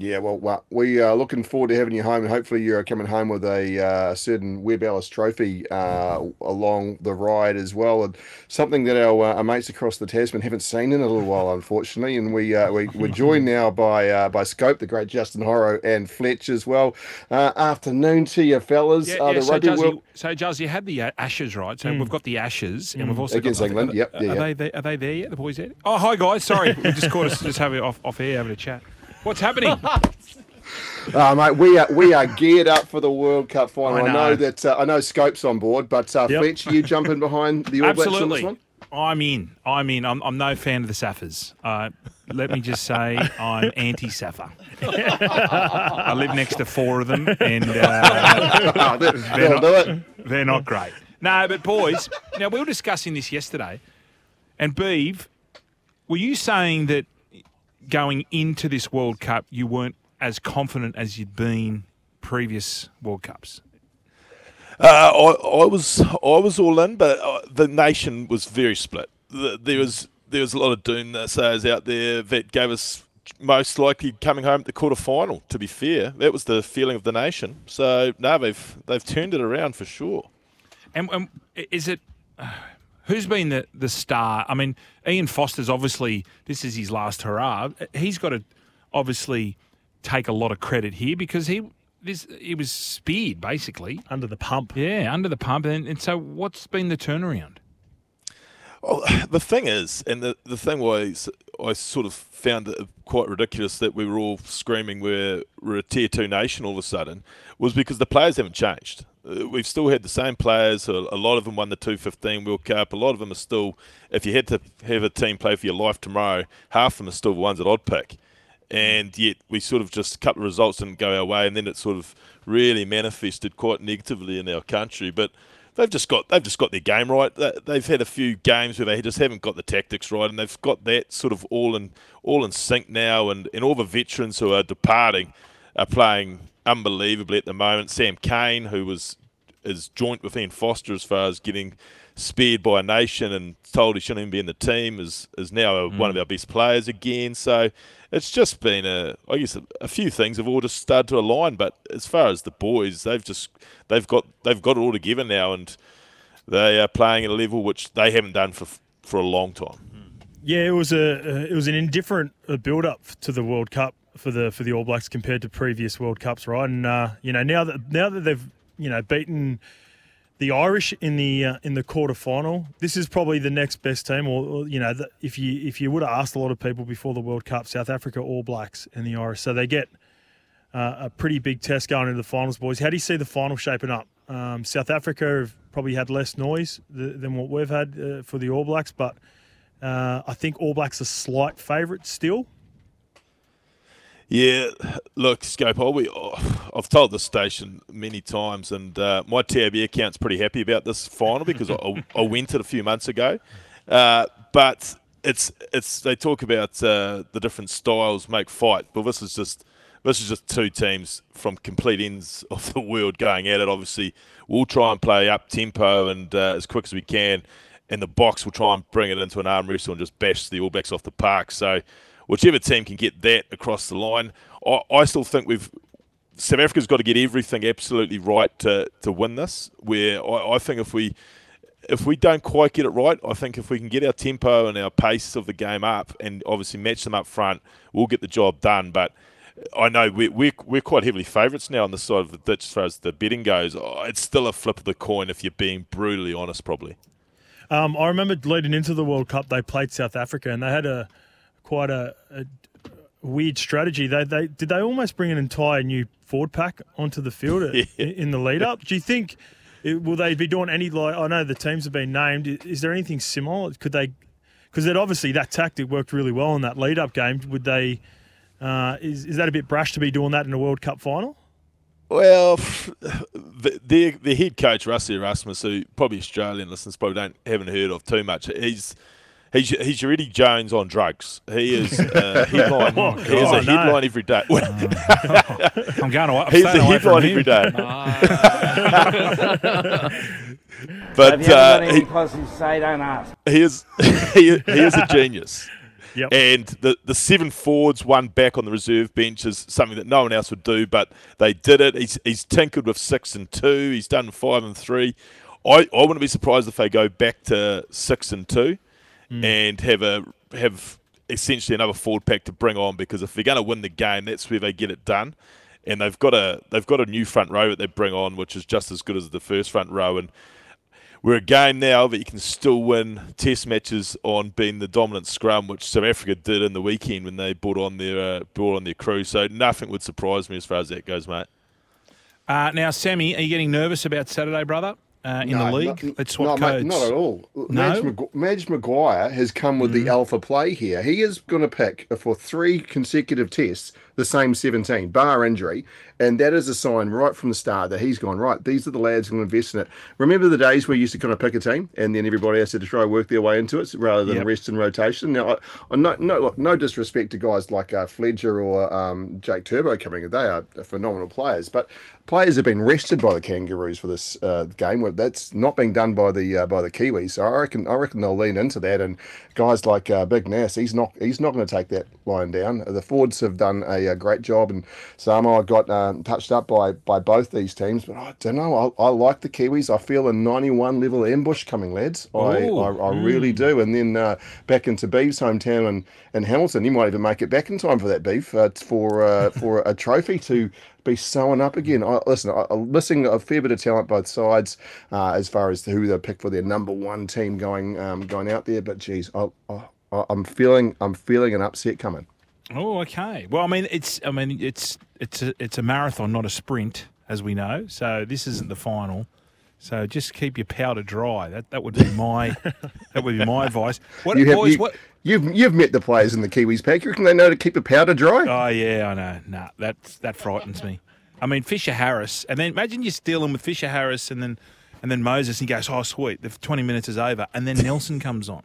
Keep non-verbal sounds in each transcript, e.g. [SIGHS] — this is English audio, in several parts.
Yeah, well, well, we are looking forward to having you home, and hopefully you're coming home with a uh, certain Webb Ellis Trophy uh, along the ride as well, and something that our, uh, our, mates across the Tasman haven't seen in a little while, unfortunately. And we uh, we we're joined [LAUGHS] now by uh, by Scope, the great Justin Horo, and Fletch as well. Uh, afternoon to you, fellas. Yeah, yeah, so, Juzzy, world... so Juzzy, you had the Ashes, right? So mm. we've got the Ashes, and we've mm. also against got, England. Are, yep, are, yeah, they are they there yet? The boys there? Oh, hi guys. Sorry, we just caught us just having off off air having a chat. What's happening? [LAUGHS] Uh, mate, we are we are geared up for the World Cup final. I know, I know that uh, I know Scope's on board, but uh, yep. Fletch, you jumping behind the All Blacks on this one? I'm in. I'm in. I'm, I'm no fan of the Saffers. Uh, let me just say, I'm anti Saffa. [LAUGHS] I live next to four of them, and uh, [LAUGHS] they're, not, they're not great. No, but boys, now we were discussing this yesterday, and Beeve, were you saying that going into this World Cup you weren't as confident as you'd been previous World Cups? Uh, I, I, was I was all in, but uh, the nation was very split. There was there was a lot of doom sayers out there that gave us most likely coming home at the quarter final. To be fair, that was the feeling of the nation. So no, they've they've turned it around for sure. And, and is it? Uh, who's been the, the star? I mean, Ian Foster's obviously this is his last hurrah. He's got to obviously take a lot of credit here because he this he was speared basically under the pump. Yeah, under the pump. And, and so, what's been the turnaround? Well, [SIGHS] the thing is, and the the thing was, I sort of found it quite ridiculous that we were all screaming we're, we're a tier two nation all of a sudden, was because the players haven't changed. Uh, we've still had the same players. A lot of them won the 215 World Cup. A lot of them are still, if you had to have a team play for your life tomorrow, half of them are still the ones that I'd pick and yet we sort of just a couple of results didn't go our way, and then it sort of really manifested quite negatively in our country. But they've just got they've just got their game right. They've had a few games where they just haven't got the tactics right, and they've got that sort of all in all in sync now. And, and all the veterans who are departing are playing unbelievably at the moment. Sam Cane, who was is joint with Ian Foster as far as getting spared by a nation and told he shouldn't even be in the team, is is now mm. one of our best players again. So it's just been a, I guess a, a, few things have all just started to align. But as far as the boys, they've just they've got they've got it all together now, and they are playing at a level which they haven't done for for a long time. Yeah, it was a it was an indifferent uh, build up to the World Cup for the for the All Blacks compared to previous World Cups, right? And uh, you know now that now that they've you know beaten the Irish in the uh, in the quarter final. This is probably the next best team, or, or you know, the, if you if you would have asked a lot of people before the World Cup, South Africa, All Blacks, and the Irish, so they get uh, a pretty big test going into the finals, boys. How do you see the final shaping up? Um, South Africa have probably had less noise th- than what we've had uh, for the All Blacks, but uh, I think All Blacks are slight favourites still. Yeah, look, Scope, I'll I've told the station many times, and uh, my TAB account's pretty happy about this final because I, I, went it a few months ago. Uh, but it's it's they talk about uh, the different styles make fight, but this is just this is just two teams from complete ends of the world going at it. Obviously, we'll try and play up tempo and uh, as quick as we can, and the Boks will try and bring it into an arm wrestle and just bash the All Blacks off the park. So whichever team can get that across the line, I, I still think we've South Africa's got to get everything absolutely right to, to win this. Where I, I think if we if we don't quite get it right, I think if we can get our tempo and our pace of the game up, and obviously match them up front, we'll get the job done. But I know we're, we're, we're quite heavily favourites now on the side of the ditch as far as the betting goes. Oh, it's still a flip of the coin if you're being brutally honest, probably. Um, I remember leading into the World Cup, they played South Africa and they had a quite a, a weird strategy. They they did they almost bring an entire new Ford pack onto the field [LAUGHS] yeah. in the lead up. Do you think will they be doing any like I know the teams have been named? Is there anything similar? Could they? Because that obviously that tactic worked really well in that lead up game. Would they? Uh, is is that a bit brash to be doing that in a World Cup final? Well, [SIGHS] the, the, the head coach Rassie Erasmus, who probably Australian listeners probably don't haven't heard of too much, he's He's he's your Eddie Jones on drugs. He is a headline. [LAUGHS] oh, he is a headline no. every day. Uh, I'm going away. He's a headline every day. but Have you uh, he, say, don't ask. He is [LAUGHS] he, he is a genius. [LAUGHS] Yep. And the, the seven forwards, one back on the reserve bench, is something that no one else would do, but they did it. He's, he's tinkered with six and two. He's done five and three. I, I wouldn't be surprised if they go back to six and two and have a have essentially another forward pack to bring on because if they're going to win the game, that's where they get it done. And they've got a they've got a new front row that they bring on, which is just as good as the first front row. And we're a game now that you can still win test matches on being the dominant scrum, which South Africa did in the weekend when they brought on their uh, brought on their crew. So nothing would surprise me as far as that goes, mate. Uh, now, Sammy, are you getting nervous about Saturday, brother? Uh, in the No, league, not- let's swap no, mate, codes. not at all. No? Madge, Madge Maguire has come with the alpha play here. He is going to pick for three consecutive tests the same 17, bar injury. And that is a sign right from the start that he's gone, right, these are the lads who to invest in it. Remember the days where you used to kind of pick a team and then everybody has to try and work their way into it rather than Yep. rest and rotation? Now, I, I no, no, look, no disrespect to guys like uh, Fledger or um, Jake Turbo coming in. They are phenomenal players. But players have been rested by the Kangaroos for this uh, game. Well, That's not being done by the uh, by the Kiwis. So I reckon I reckon they'll lean into that. And guys like uh, Big Nass, he's not he's not going to take that line down. The Fords have done a, uh great job, and Samoa got um, touched up by by both these teams. But I don't know. I, I like the Kiwis. I feel a 91 level ambush coming, lads. I, Ooh. I, I really do. And then uh, back into Beef's hometown and and Hamilton, you might even make it back in time for that beef uh, for uh, for a trophy to be sewn up again. I, listen, I, I'm missing a fair bit of talent both sides uh, as far as who they pick for their number one team going um, going out there. But geez, I, I, I'm feeling I'm feeling an upset coming. Oh, okay. Well, I mean, it's I mean, it's it's a, it's a marathon, not a sprint, as we know. So this isn't the final. So just keep your powder dry. That that would be my [LAUGHS] that would be my advice. What You have boys? you, what? you've you've met the players in the Kiwis pack. You reckon they know to keep the powder dry? Oh yeah, I know. Nah, that that frightens me. I mean, Fisher Harris, and then imagine you're dealing with Fisher Harris, and then and then Moses, and he goes, "Oh, sweet, the 20 minutes is over," and then Nelson comes on.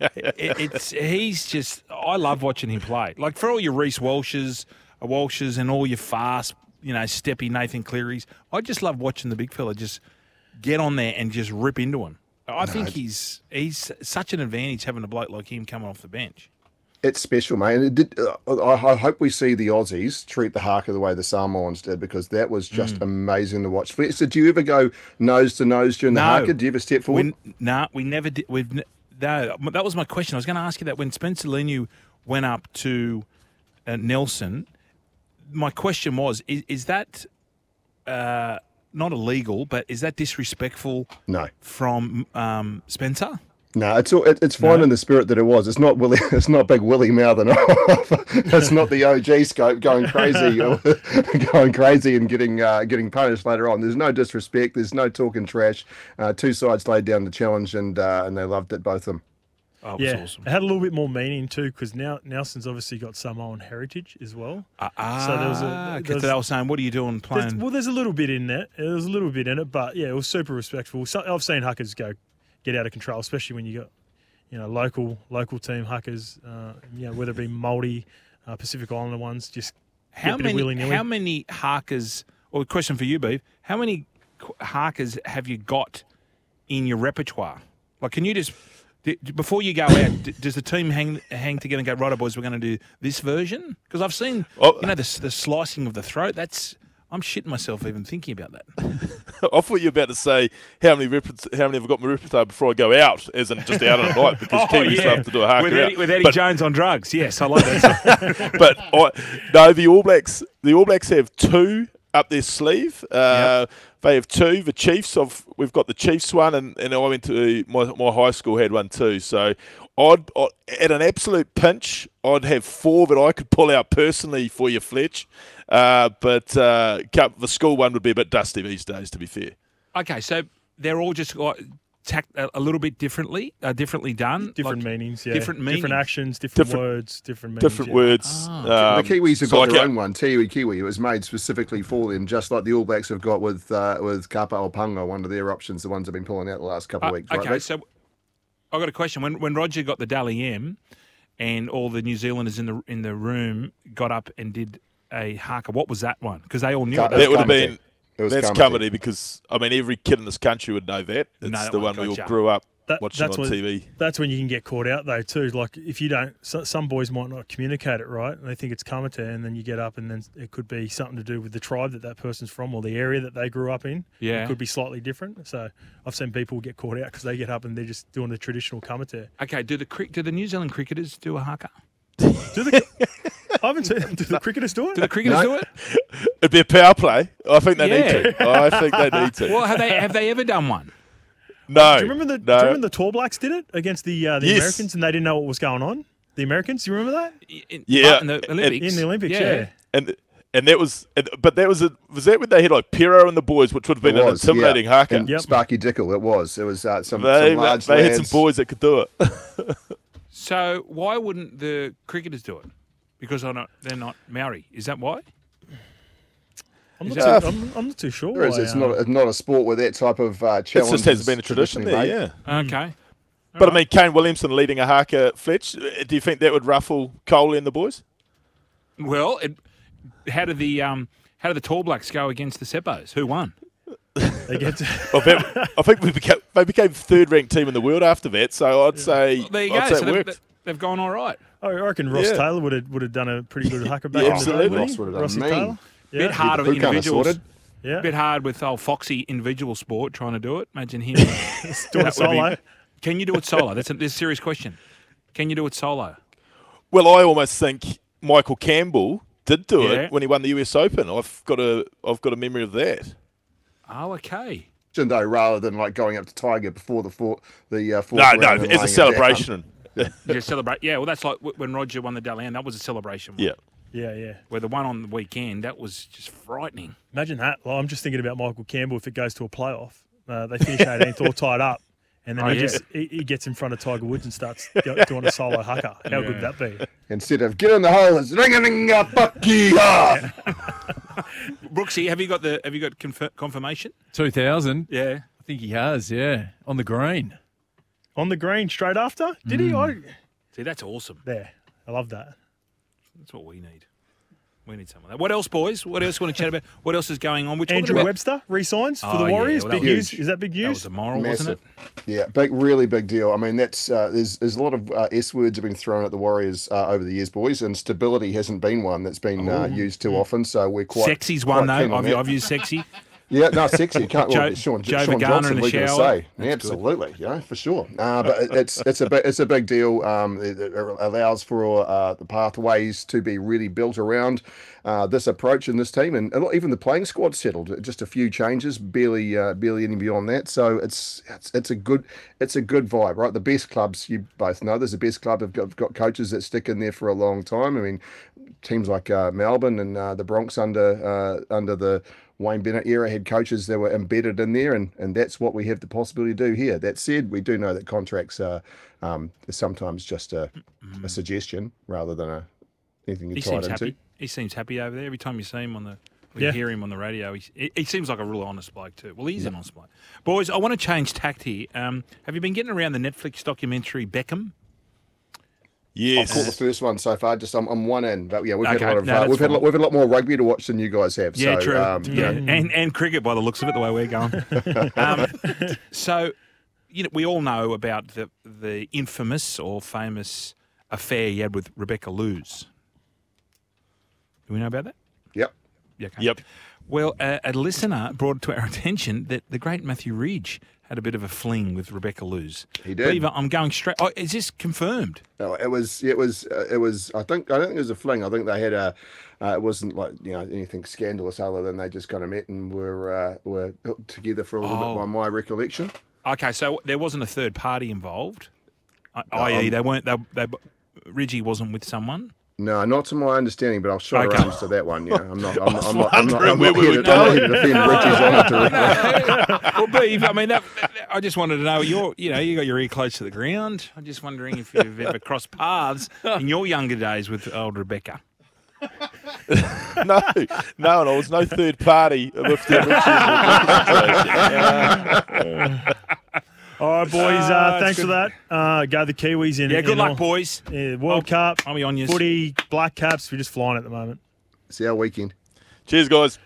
It- it's he's just. I love watching him play. Like for all your Reece Walshes, uh, Walshes, and all your fast, you know, steppy Nathan Clearys. I just love watching the big fella just get on there and just rip into him. I think he's he's such an advantage having a bloke like him coming off the bench. It's special, mate. And it did, uh, I, I hope we see the Aussies treat the Haka the way the Samoans did because that was just Mm. amazing to watch. So, did you ever go nose to nose during the No. Haka? Did you ever step forward? We, nah, we never did. We've no. That was my question. I was going to ask you that when Spencer Leniu went up to uh, Nelson. My question was: Is, is that uh, not illegal? But is that disrespectful no. from um, Spencer? No, it's all, it, it's fine No? in the spirit that it was. It's not Willie. [LAUGHS] It's not Big Willie mouthing off. [LAUGHS] it's not the OG scope going crazy, [LAUGHS] going crazy and getting uh, getting punished later on. There's no disrespect. There's no talking trash. Uh, two sides laid down the challenge and uh, and they loved it, both of them. Oh, it was Yeah, awesome. it had a little bit more meaning too because now Nelson's obviously got Samoan heritage as well. Ah, So there was a- ah, there 'cause was- they were saying, "What are you doing There's, playing?" well, there's a little bit in that. There was a little bit in it, but yeah, it was super respectful. So, I've seen hakas go get out of control, especially when you got you know local local team hakas. Uh, you know whether it be Māori, uh, Pacific Islander ones, just How get a bit many? willy-nilly. How many hakas? Or a question for you, Beef. How many qu- hakas have you got in your repertoire? Like, can you just d- d- before you go out, does the team hang hang together and go, right, boys, we're going to do this version? Because I've seen, Oh. you know, the, the slicing of the throat. That's I'm shitting myself even thinking about that. [LAUGHS] I thought you were about to say how many repet- how many have I got my repertoire before I go out, as in just out on a night because [LAUGHS] Kiwis love to do a Oh, with. Eddie, with Eddie But- Jones on drugs. Yes, I like that. [LAUGHS] but I, no, the All Blacks. The All Blacks have two up their sleeve. Uh, They have two. The Chiefs. Of we've got the Chiefs one, and, and I went to my my high school had one too. So I'd, i at an absolute pinch, I'd have four that I could pull out personally for you, Fletch. Uh, but uh, the school one would be a bit dusty these days, to be fair. okay, so they're all just got tacked a, a little bit differently, uh, differently done, different like- meanings, yeah, different meanings. different actions, different, Different- words, different meanings, Different yeah. words. Ah. um, the Kiwis have so got like their own one, Te Iwi Kiwi. It was made specifically for them, just like the All Blacks have got with uh, with Kapa O Pango, one of their options, the ones they've been pulling out the last couple Uh, of weeks. okay, right, so I got a question. When when Roger got the Dally M, and all the New Zealanders in the in the room got up and did a haka, what was that one? Because they all knew Ka- it. was that would have been It was that's Ka Mate. comedy because I mean every kid in this country would know that. It's No, the well, one we all gotcha. grew up That, watching that's on when, TV. That's when you can get caught out though too. Like if you don't, so, some boys might not communicate it right, and they think it's kamate, and then you get up, and then it could be something to do with the tribe that that person's from or the area that they grew up in. Yeah. it could be slightly different. So I've seen people get caught out because they get up and they're just doing the traditional kamate. Okay, do the do the New Zealand cricketers do a haka? Do the I haven't seen do the cricketers do it. Do the cricketers No. do it? It'd be a power play. I think they Yeah. need to. I think they need to. Well, have they have they ever done one? No. Do you remember the no. Do you remember the Tall Blacks did it against the uh, the Yes. Americans and they didn't know what was going on? The Americans, do you remember that In, Yeah, in the and- Olympics. in the Olympics? Yeah, and and that was, but that was a was that when they had like Pero and the boys, which would have been It an intimidating yeah. haka. And Yep. Sparky Dickle, it was. It was uh, some, They, some large they had some boys that could do it. [LAUGHS] So why wouldn't the cricketers do it? Because they're not they're not Maori. Is that why? I'm not, that- too, I'm, I'm not too sure. There is, it's um, not not a sport where that type of uh, It challenge. just hasn't been a tradition there, made. yeah. Okay. But I mean, Kane Williamson leading a haka, Fletch. uh, Do you think that would ruffle Coley and the boys? Well, it, how did the um how did the Tall Blacks go against the Seppos? Who won? They get to, [LAUGHS] I bet- I think we became, they became third ranked team in the world after that. So I'd say There you I'd go. say So it they've, worked. they've gone all right. I reckon Ross Yeah. Taylor would have would have done a pretty good haka back Yeah, in the day. absolutely. Ross would have done Rossi mean. Taylor. Yeah. Bit hard of Who kind of individuals. Yeah. Bit hard with old Foxy individual sport trying to do it. Imagine him [LAUGHS] Doing it That would be- solo. Can you do it solo? That's a, that's a serious question. Can you do it solo? Well, I almost think Michael Campbell did do Yeah. it when he won the US Open. I've got a I've got a memory of that. Oh, okay. though, rather than like going up to Tiger before the four, the uh, fourth No, no, round and as a celebration. [LAUGHS] You celebrate. Yeah, well, that's like when Roger won the Dally M. That was a celebration. Yeah. Yeah, yeah. Where the one on the weekend, that was just frightening. Imagine that. Well, I'm just thinking about Michael Campbell if it goes to a playoff. Uh, they finish [LAUGHS] 18th all tied up, and then Oh, he yeah. just he, he gets in front of Tiger Woods and starts [LAUGHS] doing a solo haka. How good would that be? Instead of get in the hole, it's ring a ring a bucky. [LAUGHS] Brooksy, have you got the have you got confer- confirmation? 2000. Yeah. I think he has, yeah. On the green. On the green straight after? Did he? I, See, that's awesome. there. I love that. That's what we need. We need some of that. What else, boys? What else want to chat about? What else is going on? We're Andrew about Webster resigns for Oh, the yeah, Warriors. well, big was news. Is that big that was news? immoral, wasn't it? Yeah, big, really big deal. I mean, that's uh, there's there's a lot of uh, S words have been thrown at the Warriors uh, over the years, boys, and stability hasn't been one that's been uh, used too often. So we're quite Sexy's one quite though. on I've. I've used sexy. [LAUGHS] Yeah, no, sexy. Can't well, Joe- Sean, Joe Shaun Johnson, in the we can shower. say good. absolutely, yeah, for sure. Uh, but it's it's a big, it's a big deal. Um, it, it allows for uh, the pathways to be really built around uh, this approach in this team, and even the playing squad settled. Just a few changes, barely uh, barely any beyond that. So it's it's it's a good it's a good vibe, right? The best clubs you both know. There's the best club have got, have got coaches that stick in there for a long time. I mean, teams like uh, Melbourne and uh, the Broncos under uh, under the Wayne Bennett era had coaches that were embedded in there, and, and that's what we have the possibility to do here. That said, we do know that contracts are um, sometimes just a, a suggestion rather than a anything you're He tied seems into. happy. He seems happy over there. Every time you see him on the, or Yeah. you hear him on the radio, he, he, he seems like a real honest bloke too. Well, he's an honest bloke. Boys, I want to change tact here. Um, have you been getting around the Netflix documentary Beckham? I've caught the first one so far. Just I'm, I'm one in, but yeah, we've had a lot of no, uh, we've had a lot, we've had a lot more rugby to watch than you guys have. Yeah, so, true. Um, yeah, you know, and and cricket by the looks of it, the way we're going. [LAUGHS] um, so, you know, we all know about the the infamous or famous affair you had with Rebecca Loos. Do we know about that? Yep. Yeah. okay. Yep. Well, a, a listener brought to our [LAUGHS] attention that the great Matthew Ridge had a bit of a fling with Rebecca Loos. He did. Beaver, I'm going straight. Oh, is this confirmed? No, it was it was uh, it was. I think I don't think it was a fling. I think they had a. Uh, it wasn't like you know anything scandalous other than they just kind of met and were uh, were hooked together for a little Oh. bit by my recollection. Okay, so there wasn't a third party involved, I- No, i.e., they weren't. They, they, Ridgie wasn't with someone. No, not to my understanding, but I'll show Okay. arms to that one. Yeah, I'm not. I'm not. I'm not. I'm not, I'm not we here were to, I'm not here going. to defend Ridgie's honour directly. well, Beav, I mean, that, that- I just wanted to know. You're, you know, you got your ear close to the ground. I'm just wondering if you've ever crossed paths in your younger days with old Rebecca. [LAUGHS] no, no, and I was no third party with the [LAUGHS] original. All right, boys. Ah, Uh, it's thanks for that. Uh, go the Kiwis in. Yeah, good in luck, all- boys. Yeah, World Cup, I'll be on you. footy, Black Caps. We're just flying at the moment. See our weekend. Cheers, guys.